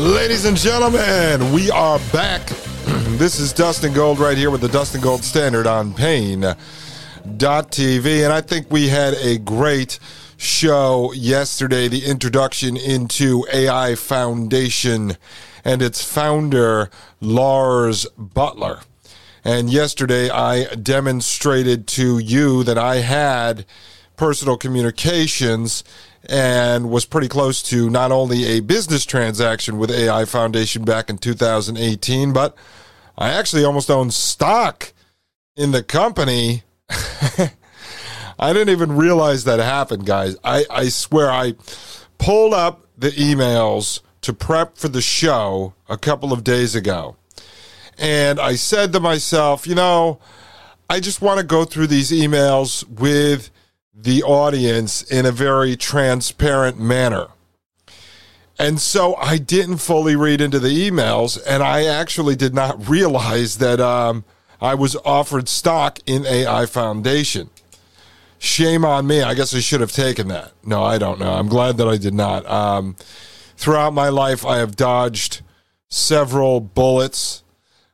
Ladies and gentlemen, we are back. this is Dustin Gold right here with the Dustin Gold Standard on Paine.tv. And I think we had a great show yesterday the introduction into AI Foundation and its founder, Lars Buttler. And yesterday I demonstrated to you that I had personal communications and was pretty close to not only a business transaction with AI Foundation back in 2018, but I actually almost owned stock in the company. I didn't even realize that happened, guys. I, I swear I pulled up the emails to prep for the show a couple of days ago. And I said to myself, you know, I just want to go through these emails with the audience in a very transparent manner. And so I didn't fully read into the emails, and I actually did not realize that um, I was offered stock in AI Foundation. Shame on me. I guess I should have taken that. No, I don't know. I'm glad that I did not. Um, throughout my life, I have dodged several bullets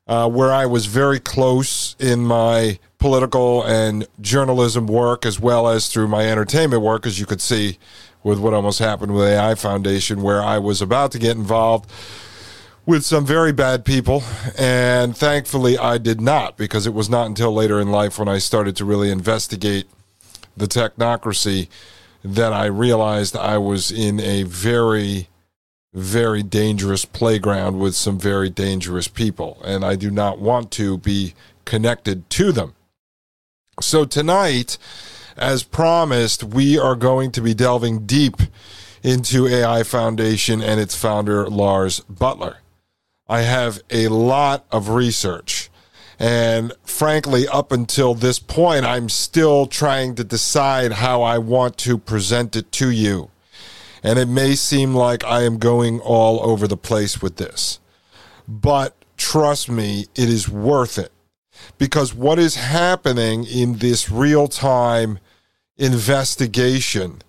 uh, where I was very close in my political and journalism work as well as through my entertainment work, as you could see with what almost happened with AI Foundation, where I was about to get involved with some very bad people. And thankfully, I did not, because it was not until later in life when I started to really investigate the technocracy that I realized I was in a very, very dangerous playground with some very dangerous people. And I do not want to be connected to them. So tonight, as promised, we are going to be delving deep into AI Foundation and its founder, Lars Buttler. I have a lot of research. And frankly, up until this point, I'm still trying to decide how I want to present it to you. And it may seem like I am going all over the place with this. But trust me, it is worth it because what is happening in this real time investigation,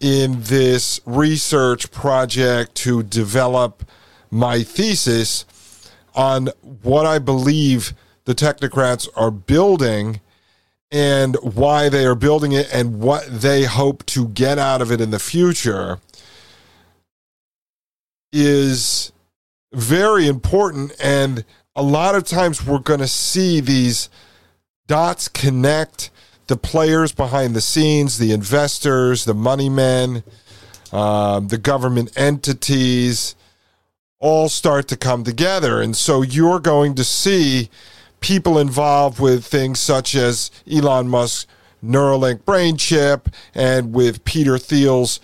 in this research project to develop my thesis on what I believe the technocrats are building and why they are building it and what they hope to get out of it in the future is very important and a lot of times we're going to see these dots connect the players behind the scenes, the investors, the money men, um, the government entities, all start to come together. And so you're going to see people involved with things such as Elon Musk's Neuralink brain chip and with Peter Thiel's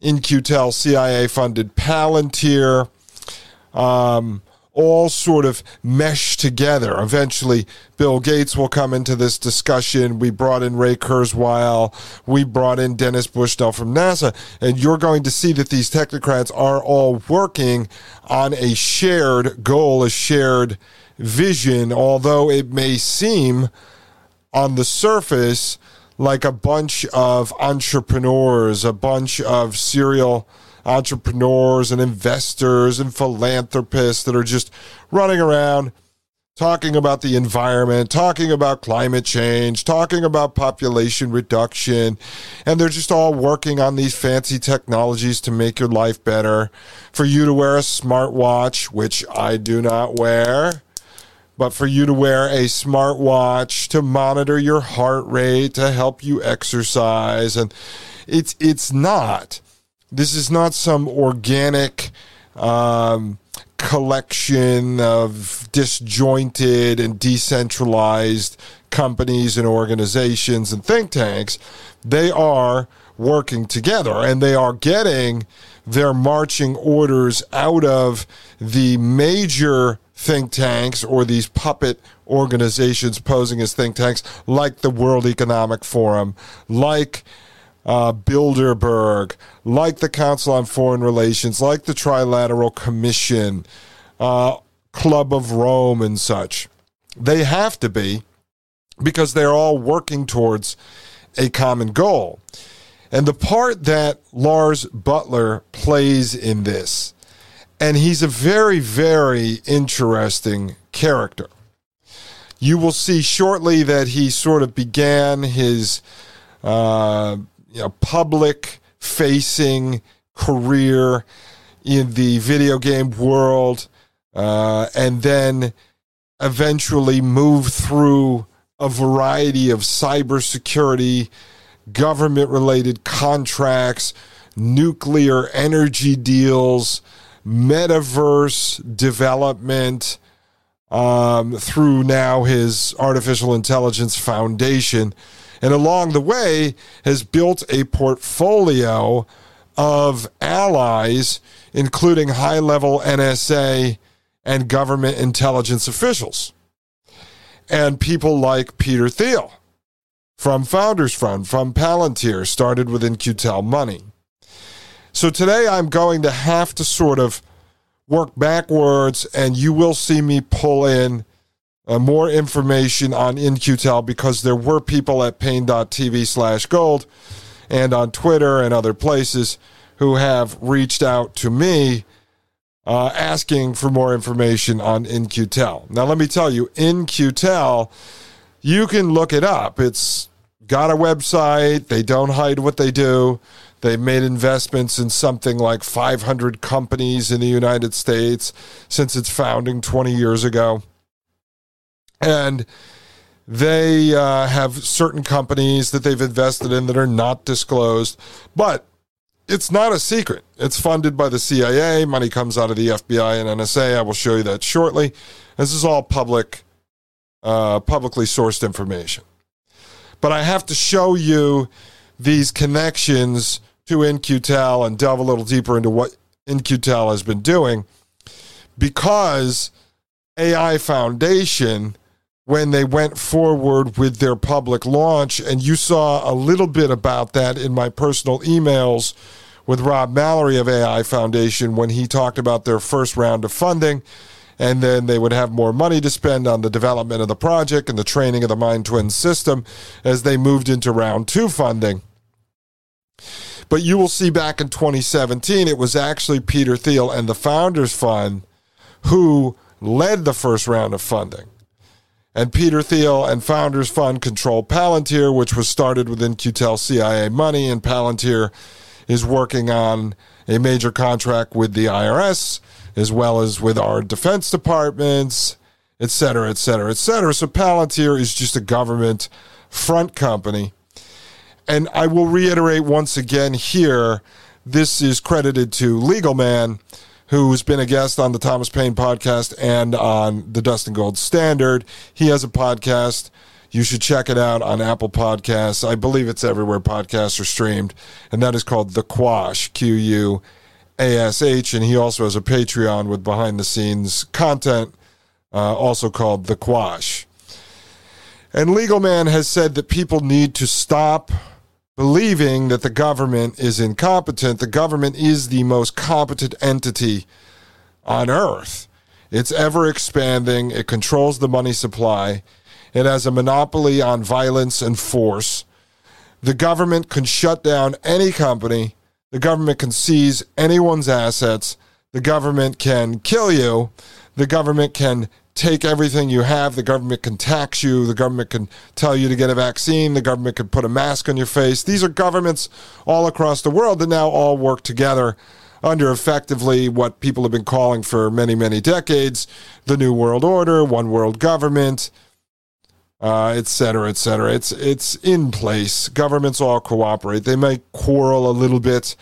In-Q-Tel CIA funded Palantir. Um, all sort of mesh together. Eventually, Bill Gates will come into this discussion. We brought in Ray Kurzweil. We brought in Dennis Bushnell from NASA. And you're going to see that these technocrats are all working on a shared goal, a shared vision, although it may seem on the surface like a bunch of entrepreneurs, a bunch of serial entrepreneurs and investors and philanthropists that are just running around talking about the environment, talking about climate change, talking about population reduction. And they're just all working on these fancy technologies to make your life better. For you to wear a smartwatch, which I do not wear, but for you to wear a smartwatch to monitor your heart rate, to help you exercise. And it's, it's not this is not some organic um, collection of disjointed and decentralized companies and organizations and think tanks. They are working together and they are getting their marching orders out of the major think tanks or these puppet organizations posing as think tanks like the World Economic Forum, like uh, Bilderberg, like the Council on Foreign Relations, like the Trilateral Commission, uh, Club of Rome, and such. They have to be because they're all working towards a common goal. And the part that Lars Buttler plays in this, and he's a very, very interesting character. You will see shortly that he sort of began his uh, you know, public facing career in the video game world uh, and then eventually move through a variety of cybersecurity, government related contracts, nuclear energy deals, metaverse development, um, through now his artificial intelligence foundation and along the way has built a portfolio of allies, including high level NSA and government intelligence officials. And people like Peter Thiel from Founders Fund, from Palantir, started with In-Q-Tel money. So today I'm going to have to sort of work backwards, and you will see me pull in uh, more information on In-Q-Tel because there were people at paine.tv slash gold and on Twitter and other places who have reached out to me uh, asking for more information on In-Q-Tel. Now, let me tell you, In-Q-Tel, you can look it up. It's got a website. They don't hide what they do. They've made investments in something like 500 companies in the United States since its founding 20 years ago and they uh, have certain companies that they've invested in that are not disclosed, but it's not a secret. It's funded by the CIA. Money comes out of the FBI and NSA. I will show you that shortly. This is all public, uh, publicly sourced information. But I have to show you these connections to In-Q-Tel and delve a little deeper into what In-Q-Tel has been doing because AI Foundation when they went forward with their public launch. And you saw a little bit about that in my personal emails with Rob Mallory of AI Foundation when he talked about their first round of funding. And then they would have more money to spend on the development of the project and the training of the Mind Twin system as they moved into round two funding. But you will see back in 2017, it was actually Peter Thiel and the Founders Fund who led the first round of funding. And Peter Thiel and Founders Fund control Palantir, which was started with In-Q-Tel CIA money, and Palantir is working on a major contract with the IRS, as well as with our defense departments, et cetera, et cetera, et cetera. So Palantir is just a government front company. And I will reiterate once again here this is credited to Legal Man who's been a guest on the Thomas Paine podcast and on the Dustin Gold Standard. He has a podcast. You should check it out on Apple Podcasts. I believe it's everywhere podcasts are streamed, and that is called The Quash, Q U A S H. And he also has a Patreon with behind the scenes content, uh, also called The Quash. And Legal Man has said that people need to stop believing that the government is incompetent. The government is the most competent entity on earth. It's ever expanding, it controls the money supply, it has a monopoly on violence and force. The government can shut down any company, the government can seize anyone's assets, the government can kill you, the government can take everything you have. The government can tax you. The government can tell you to get a vaccine. The government can put a mask on your face. These are governments all across the world that now all work together under effectively what people have been calling for many, many decades the New World Order, one world government, uh, et cetera, et cetera. It's, it's in place. Governments all cooperate. They may quarrel a little bit.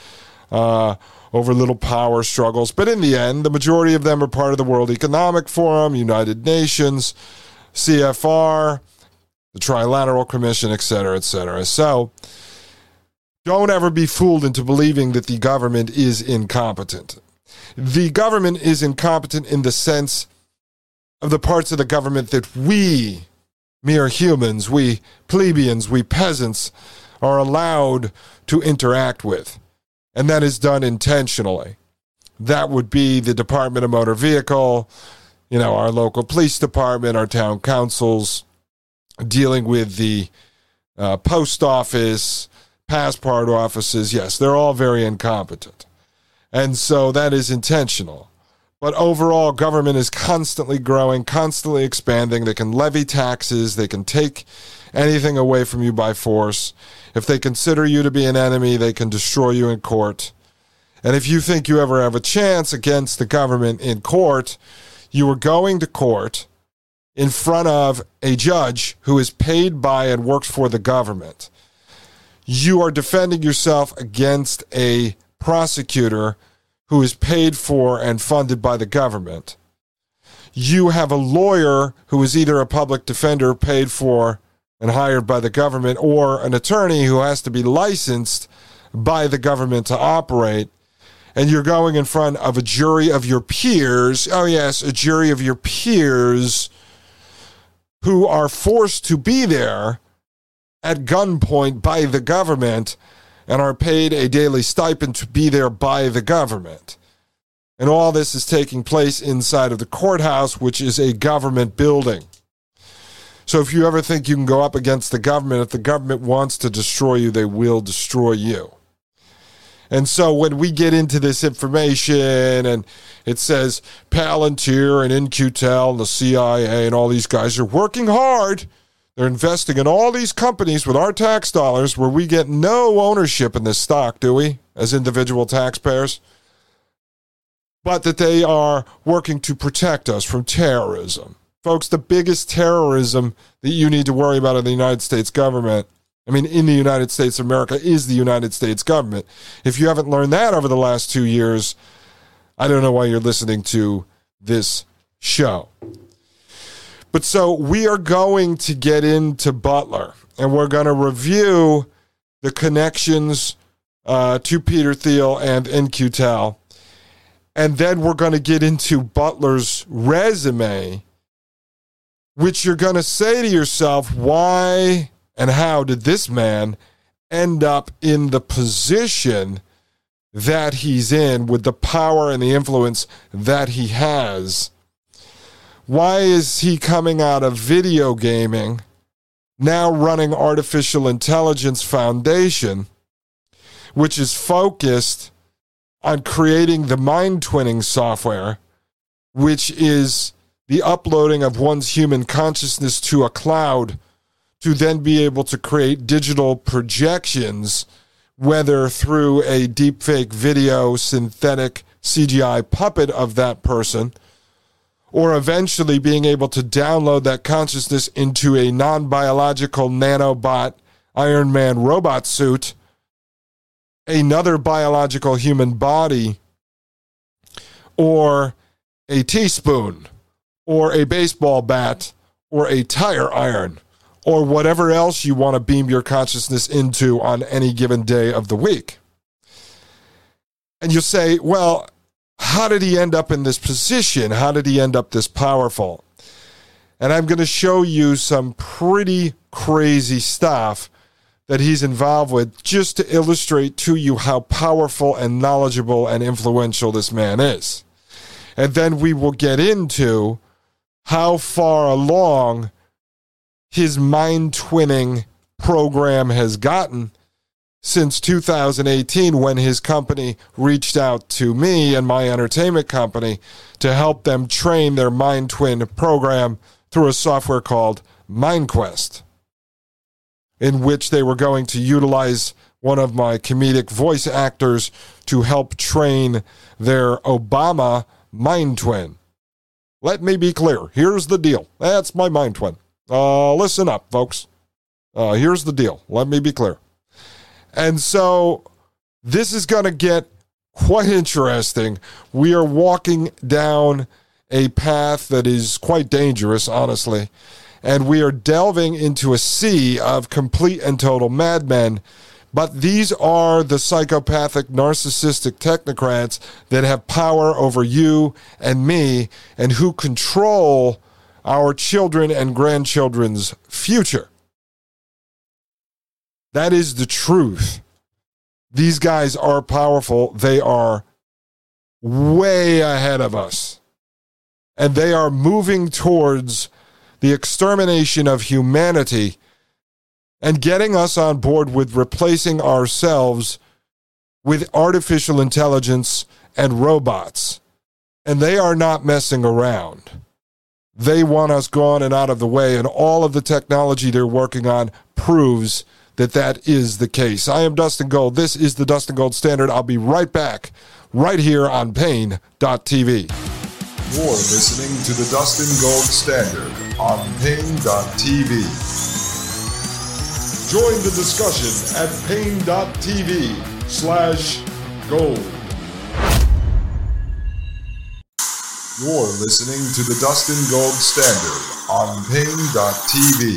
Uh, over little power struggles. But in the end, the majority of them are part of the World Economic Forum, United Nations, CFR, the Trilateral Commission, et cetera, et cetera. So don't ever be fooled into believing that the government is incompetent. The government is incompetent in the sense of the parts of the government that we, mere humans, we plebeians, we peasants, are allowed to interact with and that is done intentionally. That would be the Department of Motor Vehicle, you know, our local police department, our town councils, dealing with the uh, post office, passport offices. Yes, they're all very incompetent. And so that is intentional. But overall, government is constantly growing, constantly expanding. They can levy taxes, they can take anything away from you by force. If they consider you to be an enemy, they can destroy you in court. And if you think you ever have a chance against the government in court, you are going to court in front of a judge who is paid by and works for the government. You are defending yourself against a prosecutor who is paid for and funded by the government. You have a lawyer who is either a public defender paid for and hired by the government, or an attorney who has to be licensed by the government to operate. And you're going in front of a jury of your peers. Oh, yes, a jury of your peers who are forced to be there at gunpoint by the government and are paid a daily stipend to be there by the government. And all this is taking place inside of the courthouse, which is a government building. So if you ever think you can go up against the government, if the government wants to destroy you, they will destroy you. And so when we get into this information and it says Palantir and In-Q-Tel and the CIA and all these guys are working hard, they're investing in all these companies with our tax dollars where we get no ownership in this stock, do we, as individual taxpayers? But that they are working to protect us from terrorism Folks, the biggest terrorism that you need to worry about in the United States government, I mean, in the United States of America, is the United States government. If you haven't learned that over the last two years, I don't know why you're listening to this show. But so we are going to get into Buttler and we're going to review the connections uh, to Peter Thiel and In-Q-Tel. And then we're going to get into Buttler's resume which you're going to say to yourself, why and how did this man end up in the position that he's in with the power and the influence that he has? Why is he coming out of video gaming, now running Artificial Intelligence Foundation, which is focused on creating the mind twinning software, which is the uploading of one's human consciousness to a cloud to then be able to create digital projections, whether through a deepfake video, synthetic CGI puppet of that person, or eventually being able to download that consciousness into a non biological nanobot Iron Man robot suit, another biological human body, or a teaspoon or a baseball bat or a tire iron or whatever else you want to beam your consciousness into on any given day of the week. And you say, well, how did he end up in this position? How did he end up this powerful? And I'm going to show you some pretty crazy stuff that he's involved with just to illustrate to you how powerful and knowledgeable and influential this man is. And then we will get into how far along his mind twinning program has gotten since 2018 when his company reached out to me and my entertainment company to help them train their mind twin program through a software called MindQuest in which they were going to utilize one of my comedic voice actors to help train their Obama mind twin. Let me be clear. Here's the deal. That's my mind twin. Uh, listen up, folks. Uh, here's the deal. Let me be clear. And so this is going to get quite interesting. We are walking down a path that is quite dangerous, honestly and we are delving into a sea of complete and total madmen. But these are the psychopathic, narcissistic technocrats that have power over you and me and who control our children and grandchildren's future. That is the truth. These guys are powerful. They are way ahead of us. And they are moving towards the extermination of humanity and getting us on board with replacing ourselves with artificial intelligence and robots. And they are not messing around. They want us gone and out of the way, and all of the technology they're working on proves that that is the case. I am Dustin Gold. This is the Dustin Gold Standard. I'll be right back, right here on Paine.tv. You're listening to the Dustin Gold Standard on Paine.tv. Join the discussion at Paine.tv slash gold. You're listening to the Dustin Gold Standard on Paine.tv.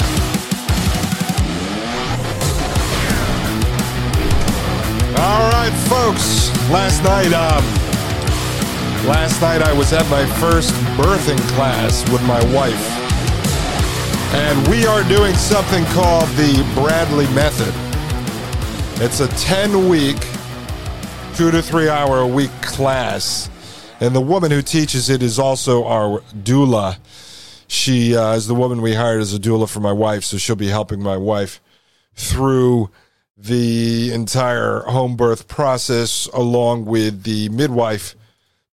All right, folks. Last night, um, last night I was at my first birthing class with my wife. And we are doing something called the Bradley Method. It's a 10 week, two to three hour a week class. And the woman who teaches it is also our doula. She uh, is the woman we hired as a doula for my wife, so she'll be helping my wife through the entire home birth process along with the midwife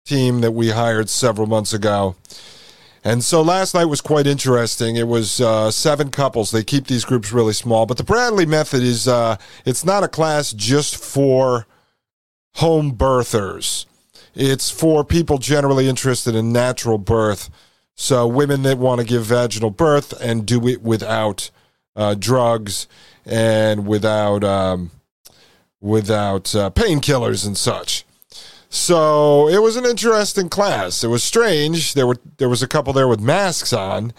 team that we hired several months ago. And so last night was quite interesting. It was uh, seven couples. They keep these groups really small, but the Bradley method is uh, it's not a class just for home birthers. It's for people generally interested in natural birth. So women that want to give vaginal birth and do it without uh, drugs and without um, without uh, painkillers and such. So it was an interesting class. It was strange. There were there was a couple there with masks on,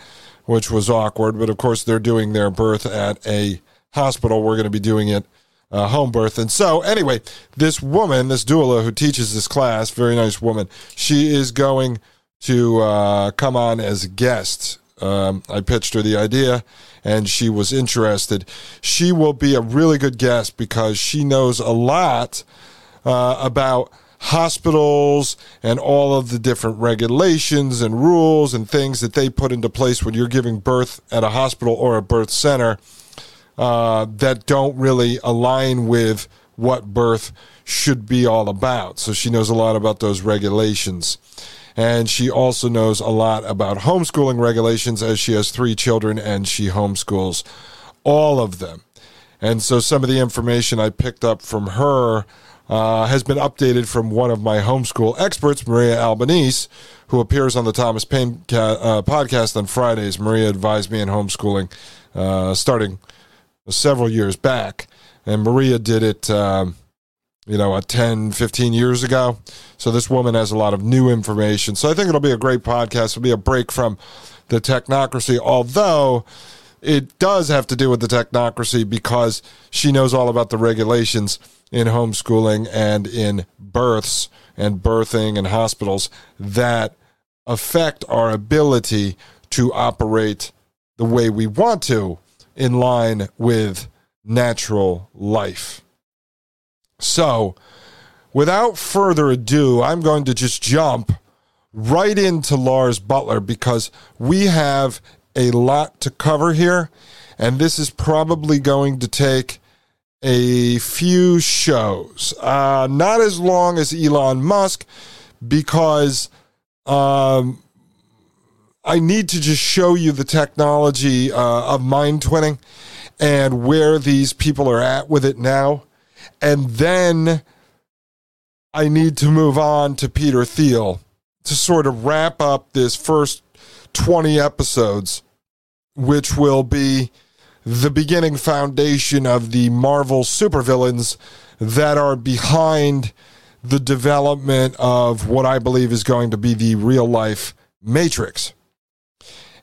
which was awkward. But of course, they're doing their birth at a hospital. We're going to be doing it uh, home birth. And so, anyway, this woman, this doula who teaches this class, very nice woman, she is going to uh, come on as a guest. Um, I pitched her the idea and she was interested. She will be a really good guest because she knows a lot uh, about hospitals and all of the different regulations and rules and things that they put into place when you're giving birth at a hospital or a birth center uh, that don't really align with what birth should be all about. So she knows a lot about those regulations. And she also knows a lot about homeschooling regulations as she has three children and she homeschools all of them. And so some of the information I picked up from her uh, has been updated from one of my homeschool experts, Maria Albanese, who appears on the Thomas Paine ca- uh, podcast on Fridays. Maria advised me in homeschooling uh, starting several years back, and Maria did it, um, you know, 10, 15 years ago. So this woman has a lot of new information. So I think it'll be a great podcast. It'll be a break from the technocracy, although it does have to do with the technocracy because she knows all about the regulations in homeschooling and in births and birthing and hospitals that affect our ability to operate the way we want to in line with natural life. So, without further ado, I'm going to just jump right into Lars Buttler because we have a lot to cover here, and this is probably going to take a few shows. Uh, not as long as Elon Musk because um, I need to just show you the technology uh, of mind twinning and where these people are at with it now. And then I need to move on to Peter Thiel to sort of wrap up this first 20 episodes, which will be the beginning foundation of the Marvel supervillains that are behind the development of what I believe is going to be the real life Matrix.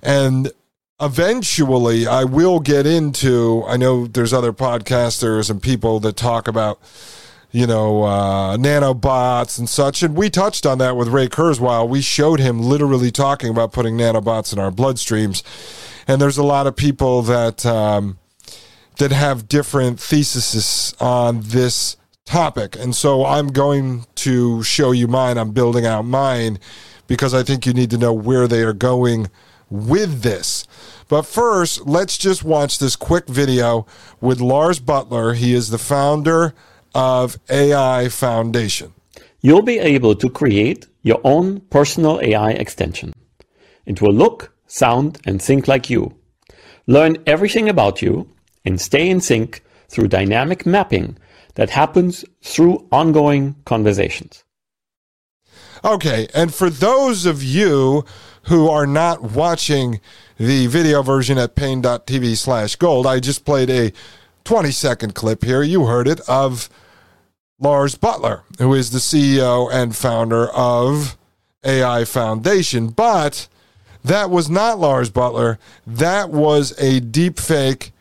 And eventually, I will get into. I know there's other podcasters and people that talk about, you know, uh, nanobots and such. And we touched on that with Ray Kurzweil. We showed him literally talking about putting nanobots in our bloodstreams. And there's a lot of people that um, that have different theses on this topic. And so I'm going to show you mine. I'm building out mine because I think you need to know where they are going with this. But first, let's just watch this quick video with Lars Buttler. He is the founder of AI Foundation. You'll be able to create your own personal AI extension. It will look, sound, and think like you. Learn everything about you and stay in sync through dynamic mapping that happens through ongoing conversations. Okay, and for those of you who are not watching the video version at paine.tv slash gold, I just played a 20 second clip here. You heard it of Lars Buttler, who is the CEO and founder of AI Foundation. But that was not Lars Buttler. That was a deepfake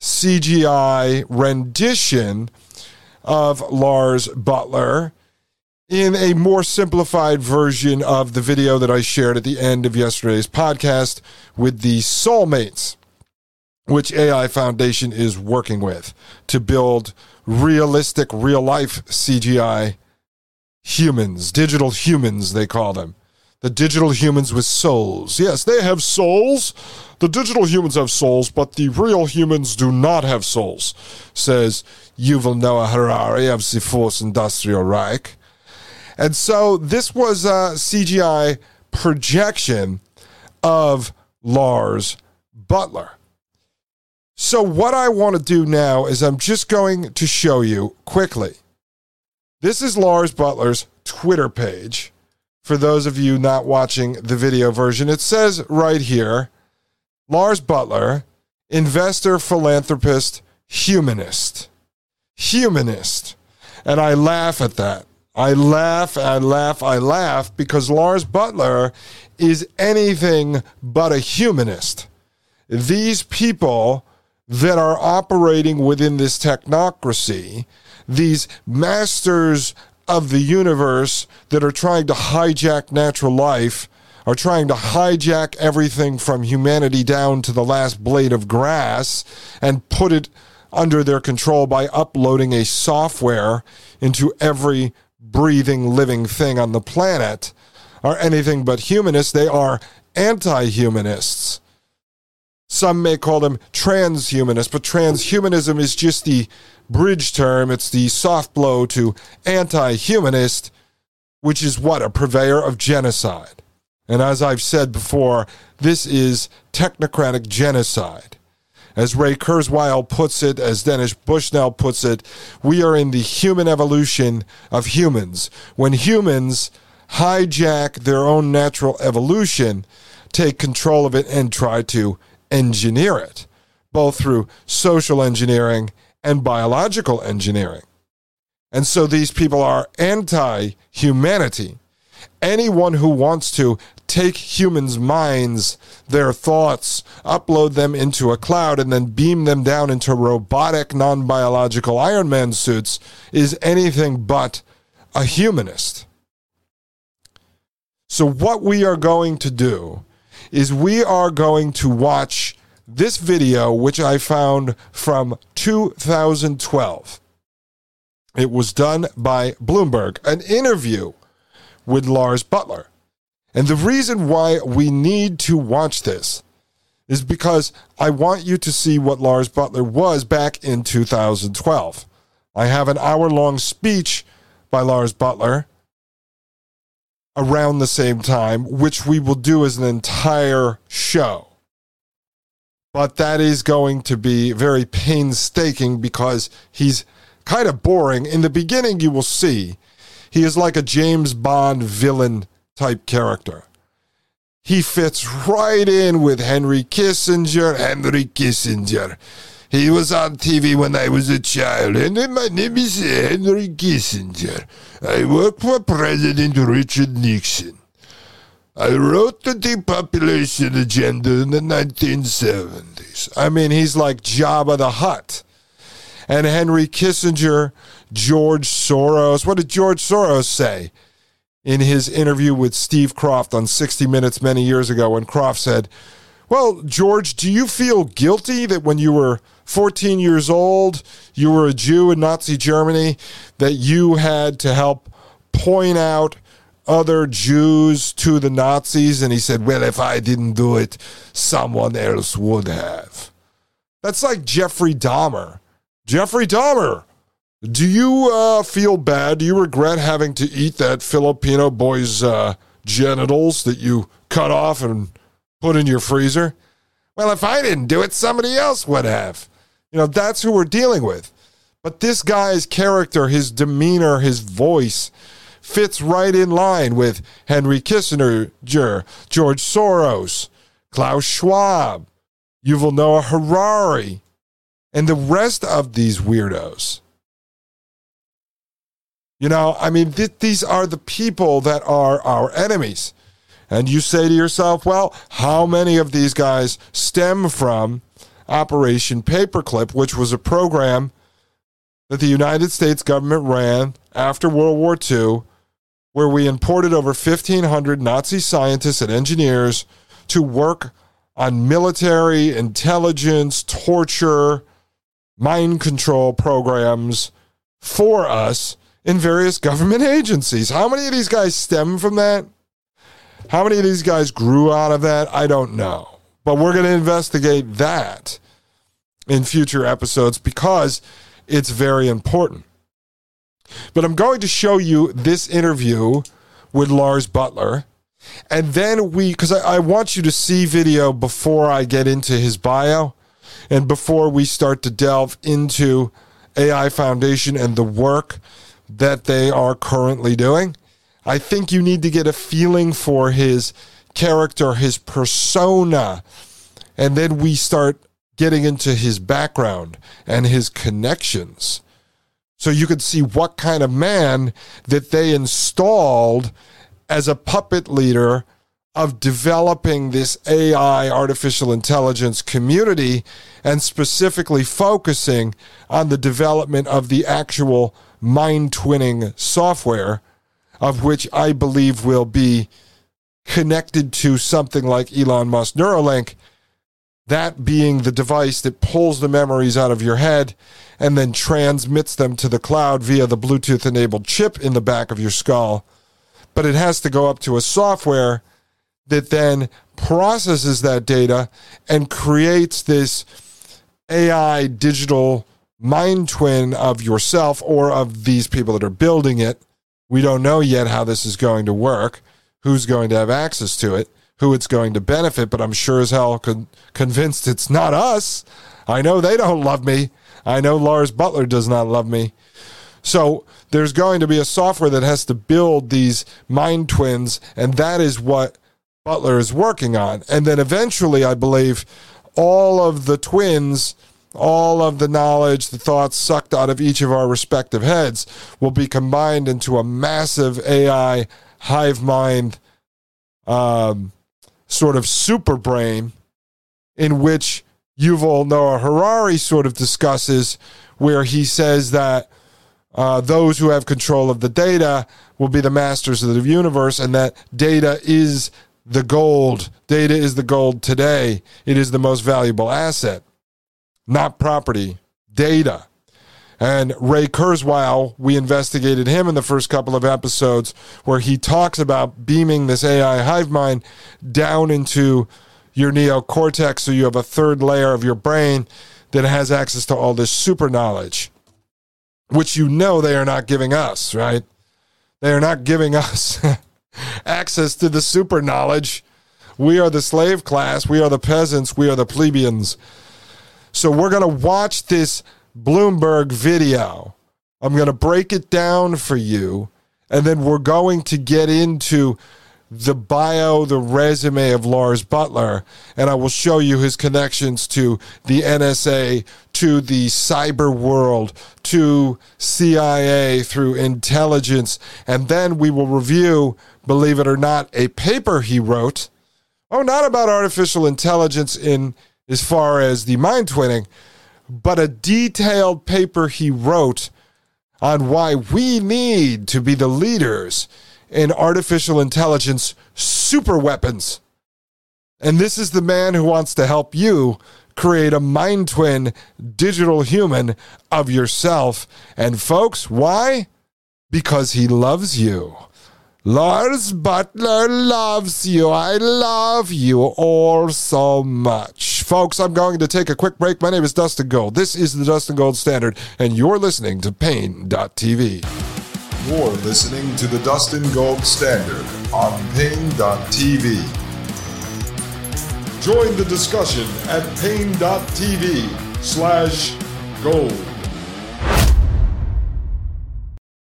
CGI rendition of Lars Buttler in a more simplified version of the video that I shared at the end of yesterday's podcast with the soulmates, which AI Foundation is working with to build realistic, real life CGI humans, digital humans, they call them. The digital humans with souls. Yes, they have souls. The digital humans have souls, but the real humans do not have souls, says Yuval Noah Harari of the Fourth Industrial Reich. And so this was a CGI projection of Lars Buttler. So, what I want to do now is I'm just going to show you quickly. This is Lars Buttler's Twitter page. For those of you not watching the video version, it says right here Lars Buttler, investor, philanthropist, humanist. Humanist. And I laugh at that I laugh, I laugh, I laugh because Lars Buttler is anything but a humanist. These people that are operating within this technocracy, these masters of the universe that are trying to hijack natural life, are trying to hijack everything from humanity down to the last blade of grass and put it under their control by uploading a software into every breathing, living thing on the planet are anything but humanists. They are anti humanists. Some may call them transhumanists, but transhumanism is just the bridge term. It's the soft blow to anti humanist, which is what? A purveyor of genocide. And as I've said before, this is technocratic genocide. As Ray Kurzweil puts it, as Dennis Bushnell puts it, we are in the human evolution of humans. When humans hijack their own natural evolution, take control of it, and try to engineer it, both through social engineering and biological engineering. And so these people are anti humanity. Anyone who wants to take humans' minds, their thoughts, upload them into a cloud, and then beam them down into robotic, non biological Iron Man suits is anything but a humanist. So, what we are going to do is we are going to watch this video, which I found from 2012. It was done by Bloomberg, an interview with Lars Buttler. And the reason why we need to watch this is because I want you to see what Lars Buttler was back in 2012. I have an hour long speech by Lars Buttler around the same time, which we will do as an entire show. But that is going to be very painstaking because he's kind of boring. In the beginning, you will see he is like a James Bond villain type character. He fits right in with Henry Kissinger. Henry Kissinger. He was on TV when I was a child, and my name is Henry Kissinger. I work for President Richard Nixon. I wrote the depopulation agenda in the 1970s. I mean, he's like Jabba the Hutt. And Henry Kissinger, George Soros. What did George Soros say in his interview with Steve Kroft on 60 Minutes many years ago when Kroft said, Well, George, do you feel guilty that when you were 14 years old, you were a Jew in Nazi Germany, that you had to help point out other Jews to the Nazis. And he said, Well, if I didn't do it, someone else would have. That's like Jeffrey Dahmer. Jeffrey Dahmer, do you uh, feel bad? Do you regret having to eat that Filipino boy's uh, genitals that you cut off and put in your freezer? Well, if I didn't do it, somebody else would have. You know, that's who we're dealing with. But this guy's character, his demeanor, his voice fits right in line with Henry Kissinger, George Soros, Klaus Schwab, Yuval Noah Harari, and the rest of these weirdos. You know, I mean, th- these are the people that are our enemies. And you say to yourself, well, how many of these guys stem from Operation Paperclip, which was a program that the United States government ran after World War II, where we imported over 1,500 Nazi scientists and engineers to work on military intelligence, torture, mind control programs for us in various government agencies. How many of these guys stem from that? How many of these guys grew out of that? I don't know. But we're going to investigate that in future episodes because it's very important. But I'm going to show you this interview with Lars Buttler. And then we, because I, I, want you to see video before I get into his bio and before we start to delve into AI Foundation and the work that they are currently doing. I think you need to get a feeling for his character, his persona, and then we start getting into his background and his connections. So you could see what kind of man that they installed as a puppet leader of developing this AI, artificial intelligence community, and specifically focusing on the development of the actual mind twinning software, of which I believe will be connected to something like Elon Musk Neuralink, that being the device that pulls the memories out of your head and then transmits them to the cloud via the Bluetooth enabled chip in the back of your skull. But it has to go up to a software that then processes that data and creates this AI digital mind twin of yourself or of these people that are building it. We don't know yet how this is going to work, who's going to have access to it, who it's going to benefit, but I'm sure as hell con- convinced it's not us. I know they don't love me. I know Lars Buttler does not love me. So there's going to be a software that has to build these mind twins, and that is what Buttler is working on. And then eventually, I believe all of the twins all of the knowledge, the thoughts sucked out of each of our respective heads will be combined into a massive AI hive mind um, sort of super brain in which Yuval Noah Harari sort of discusses, where he says that uh, those who have control of the data will be the masters of the universe, and that data is the gold. Data is the gold today. It is the most valuable asset, not property, data. And Ray Kurzweil, we investigated him in the first couple of episodes where he talks about beaming this AI hive mind down into your neocortex so you have a third layer of your brain that has access to all this super knowledge, which you know they are not giving us, right? They are not giving us access to the super knowledge. We are the slave class. We are the peasants. We are the plebeians. So we're going to watch this Bloomberg video. I'm going to break it down for you. And then we're going to get into the bio, the resume of Lars Buttler, and I will show you his connections to the NSA, to the cyber world, to CIA through intelligence. And then we will review, believe it or not, a paper he wrote. Oh, not about artificial intelligence in as far as the mind twinning, but a detailed paper he wrote on why we need to be the leaders in artificial intelligence super weapons. And this is the man who wants to help you create a mind twin digital human of yourself. And folks, why? Because he loves you. Lars Buttler loves you. I love you all so much. Folks, I'm going to take a quick break. My name is Dustin Gold. This is the Dustin Gold Standard, and you're listening to Paine.tv. You're listening to the Dustin Gold Standard on Paine.tv. Join the discussion at Paine.tv slash gold.